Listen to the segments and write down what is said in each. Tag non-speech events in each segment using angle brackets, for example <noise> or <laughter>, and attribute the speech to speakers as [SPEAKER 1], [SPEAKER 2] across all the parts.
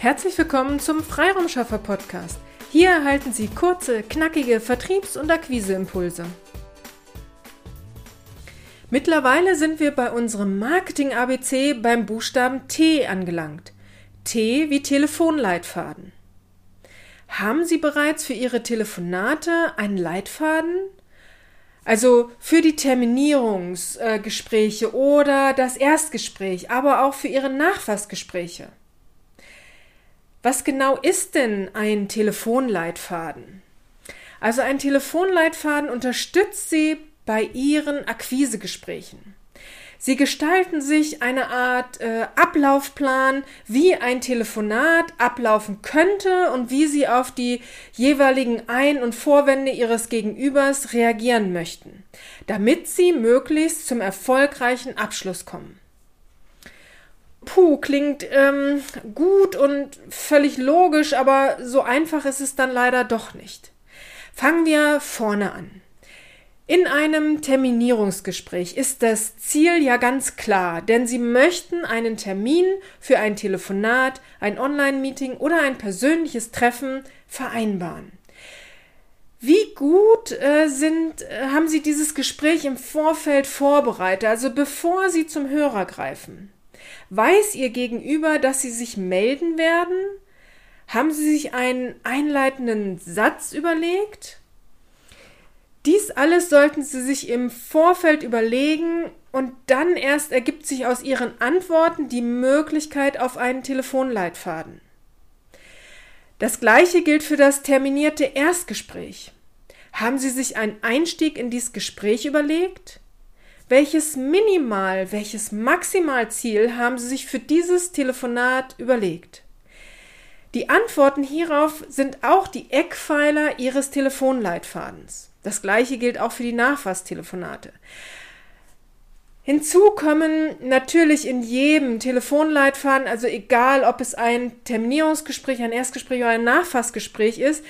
[SPEAKER 1] Herzlich willkommen zum Freiraumschaffer Podcast. Hier erhalten Sie kurze, knackige Vertriebs- und Akquiseimpulse. Mittlerweile sind wir bei unserem Marketing ABC beim Buchstaben T angelangt. T wie Telefonleitfaden. Haben Sie bereits für Ihre Telefonate einen Leitfaden? Also für die Terminierungsgespräche oder das Erstgespräch, aber auch für Ihre Nachfassgespräche. Was genau ist denn ein Telefonleitfaden? Also ein Telefonleitfaden unterstützt Sie bei Ihren Akquisegesprächen. Sie gestalten sich eine Art äh, Ablaufplan, wie ein Telefonat ablaufen könnte und wie Sie auf die jeweiligen Ein- und Vorwände Ihres Gegenübers reagieren möchten, damit Sie möglichst zum erfolgreichen Abschluss kommen. Puh, klingt ähm, gut und völlig logisch, aber so einfach ist es dann leider doch nicht. Fangen wir vorne an. In einem Terminierungsgespräch ist das Ziel ja ganz klar, denn Sie möchten einen Termin für ein Telefonat, ein Online-Meeting oder ein persönliches Treffen vereinbaren. Wie gut äh, sind, äh, haben Sie dieses Gespräch im Vorfeld vorbereitet, also bevor Sie zum Hörer greifen? Weiß Ihr Gegenüber, dass Sie sich melden werden? Haben Sie sich einen einleitenden Satz überlegt? Dies alles sollten Sie sich im Vorfeld überlegen und dann erst ergibt sich aus Ihren Antworten die Möglichkeit auf einen Telefonleitfaden. Das gleiche gilt für das terminierte Erstgespräch. Haben Sie sich einen Einstieg in dieses Gespräch überlegt? Welches Minimal, welches Maximalziel haben Sie sich für dieses Telefonat überlegt? Die Antworten hierauf sind auch die Eckpfeiler Ihres Telefonleitfadens. Das gleiche gilt auch für die Nachfasstelefonate. Hinzu kommen natürlich in jedem Telefonleitfaden, also egal ob es ein Terminierungsgespräch, ein Erstgespräch oder ein Nachfassgespräch ist,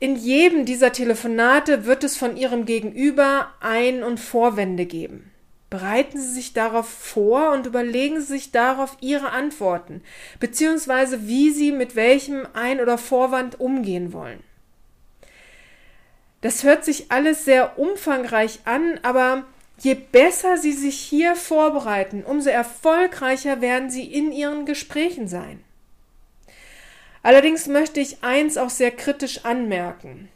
[SPEAKER 1] in jedem dieser Telefonate wird es von Ihrem Gegenüber Ein- und Vorwände geben. Bereiten Sie sich darauf vor und überlegen Sie sich darauf Ihre Antworten, beziehungsweise wie Sie mit welchem Ein- oder Vorwand umgehen wollen. Das hört sich alles sehr umfangreich an, aber je besser Sie sich hier vorbereiten, umso erfolgreicher werden Sie in Ihren Gesprächen sein. Allerdings möchte ich eins auch sehr kritisch anmerken.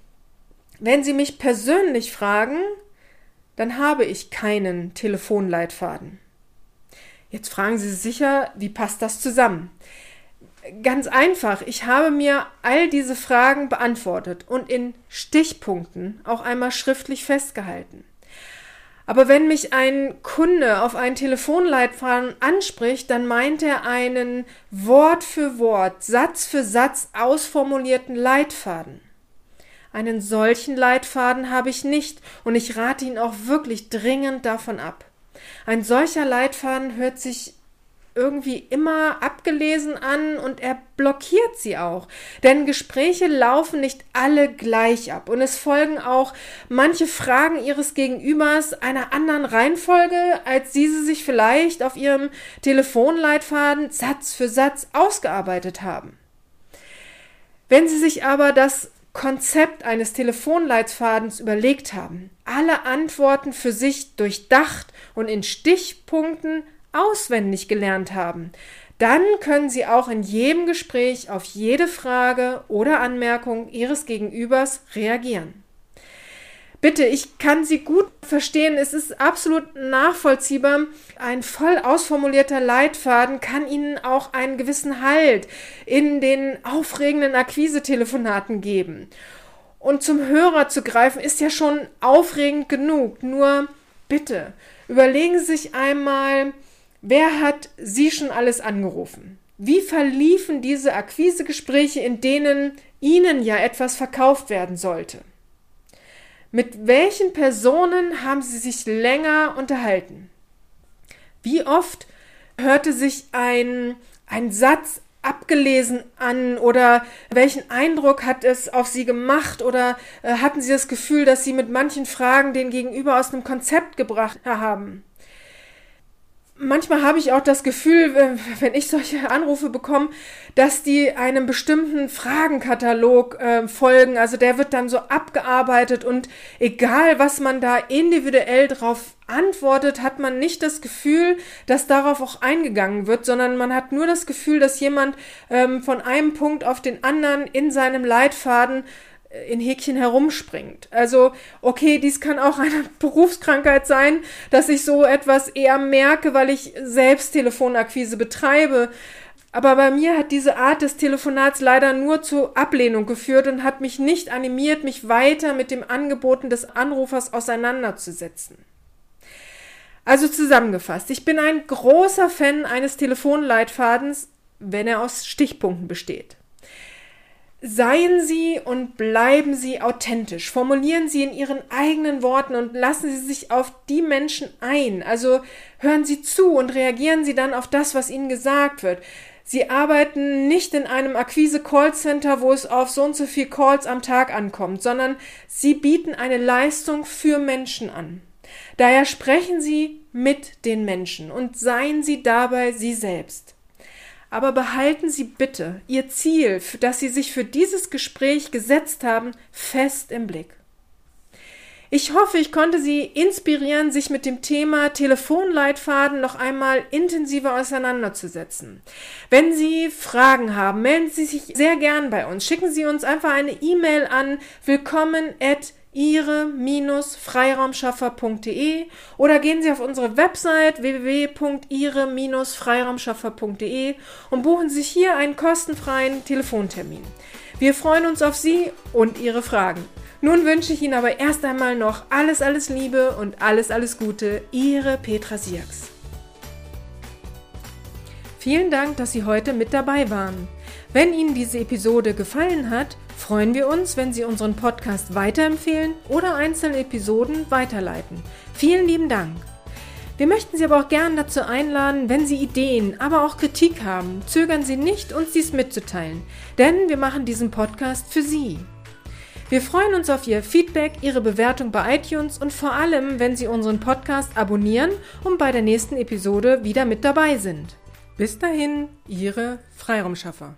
[SPEAKER 1] Wenn Sie mich persönlich fragen, dann habe ich keinen Telefonleitfaden. Jetzt fragen Sie sich sicher, wie passt das zusammen? Ganz einfach, ich habe mir all diese Fragen beantwortet und in Stichpunkten auch einmal schriftlich festgehalten. Aber wenn mich ein Kunde auf einen Telefonleitfaden anspricht, dann meint er einen Wort für Wort, Satz für Satz ausformulierten Leitfaden. Einen solchen Leitfaden habe ich nicht und ich rate ihn auch wirklich dringend davon ab. Ein solcher Leitfaden hört sich irgendwie immer abgelesen an und er blockiert sie auch. Denn Gespräche laufen nicht alle gleich ab und es folgen auch manche Fragen ihres Gegenübers einer anderen Reihenfolge, als sie sie sich vielleicht auf ihrem Telefonleitfaden Satz für Satz ausgearbeitet haben. Wenn Sie sich aber das Konzept eines Telefonleitfadens überlegt haben, alle Antworten für sich durchdacht und in Stichpunkten auswendig gelernt haben, dann können Sie auch in jedem Gespräch auf jede Frage oder Anmerkung Ihres Gegenübers reagieren. Bitte, ich kann Sie gut verstehen. Es ist absolut nachvollziehbar. Ein voll ausformulierter Leitfaden kann Ihnen auch einen gewissen Halt in den aufregenden Akquisetelefonaten geben. Und zum Hörer zu greifen ist ja schon aufregend genug. Nur bitte, überlegen Sie sich einmal, wer hat Sie schon alles angerufen? Wie verliefen diese Akquisegespräche, in denen Ihnen ja etwas verkauft werden sollte? Mit welchen Personen haben Sie sich länger unterhalten? Wie oft hörte sich ein, ein Satz abgelesen an oder welchen Eindruck hat es auf Sie gemacht oder äh, hatten Sie das Gefühl, dass Sie mit manchen Fragen den Gegenüber aus einem Konzept gebracht haben? Manchmal habe ich auch das Gefühl, wenn ich solche Anrufe bekomme, dass die einem bestimmten Fragenkatalog äh, folgen. Also der wird dann so abgearbeitet und egal, was man da individuell drauf antwortet, hat man nicht das Gefühl, dass darauf auch eingegangen wird, sondern man hat nur das Gefühl, dass jemand ähm, von einem Punkt auf den anderen in seinem Leitfaden in Häkchen herumspringt. Also, okay, dies kann auch eine <laughs> Berufskrankheit sein, dass ich so etwas eher merke, weil ich selbst Telefonakquise betreibe. Aber bei mir hat diese Art des Telefonats leider nur zu Ablehnung geführt und hat mich nicht animiert, mich weiter mit dem Angeboten des Anrufers auseinanderzusetzen. Also zusammengefasst, ich bin ein großer Fan eines Telefonleitfadens, wenn er aus Stichpunkten besteht. Seien Sie und bleiben Sie authentisch. Formulieren Sie in Ihren eigenen Worten und lassen Sie sich auf die Menschen ein. Also hören Sie zu und reagieren Sie dann auf das, was Ihnen gesagt wird. Sie arbeiten nicht in einem Akquise-Callcenter, wo es auf so und so viel Calls am Tag ankommt, sondern Sie bieten eine Leistung für Menschen an. Daher sprechen Sie mit den Menschen und seien Sie dabei Sie selbst. Aber behalten Sie bitte Ihr Ziel, das Sie sich für dieses Gespräch gesetzt haben, fest im Blick. Ich hoffe, ich konnte Sie inspirieren, sich mit dem Thema Telefonleitfaden noch einmal intensiver auseinanderzusetzen. Wenn Sie Fragen haben, melden Sie sich sehr gern bei uns. Schicken Sie uns einfach eine E-Mail an willkommen at ihre-freiraumschaffer.de oder gehen Sie auf unsere Website www.ihre-freiraumschaffer.de und buchen sich hier einen kostenfreien Telefontermin. Wir freuen uns auf Sie und Ihre Fragen. Nun wünsche ich Ihnen aber erst einmal noch alles, alles Liebe und alles, alles Gute. Ihre Petra Sierks. Vielen Dank, dass Sie heute mit dabei waren. Wenn Ihnen diese Episode gefallen hat, freuen wir uns, wenn Sie unseren Podcast weiterempfehlen oder einzelne Episoden weiterleiten. Vielen lieben Dank. Wir möchten Sie aber auch gern dazu einladen, wenn Sie Ideen, aber auch Kritik haben, zögern Sie nicht, uns dies mitzuteilen, denn wir machen diesen Podcast für Sie. Wir freuen uns auf Ihr Feedback, Ihre Bewertung bei iTunes und vor allem, wenn Sie unseren Podcast abonnieren und bei der nächsten Episode wieder mit dabei sind. Bis dahin, Ihre Freiraumschaffer.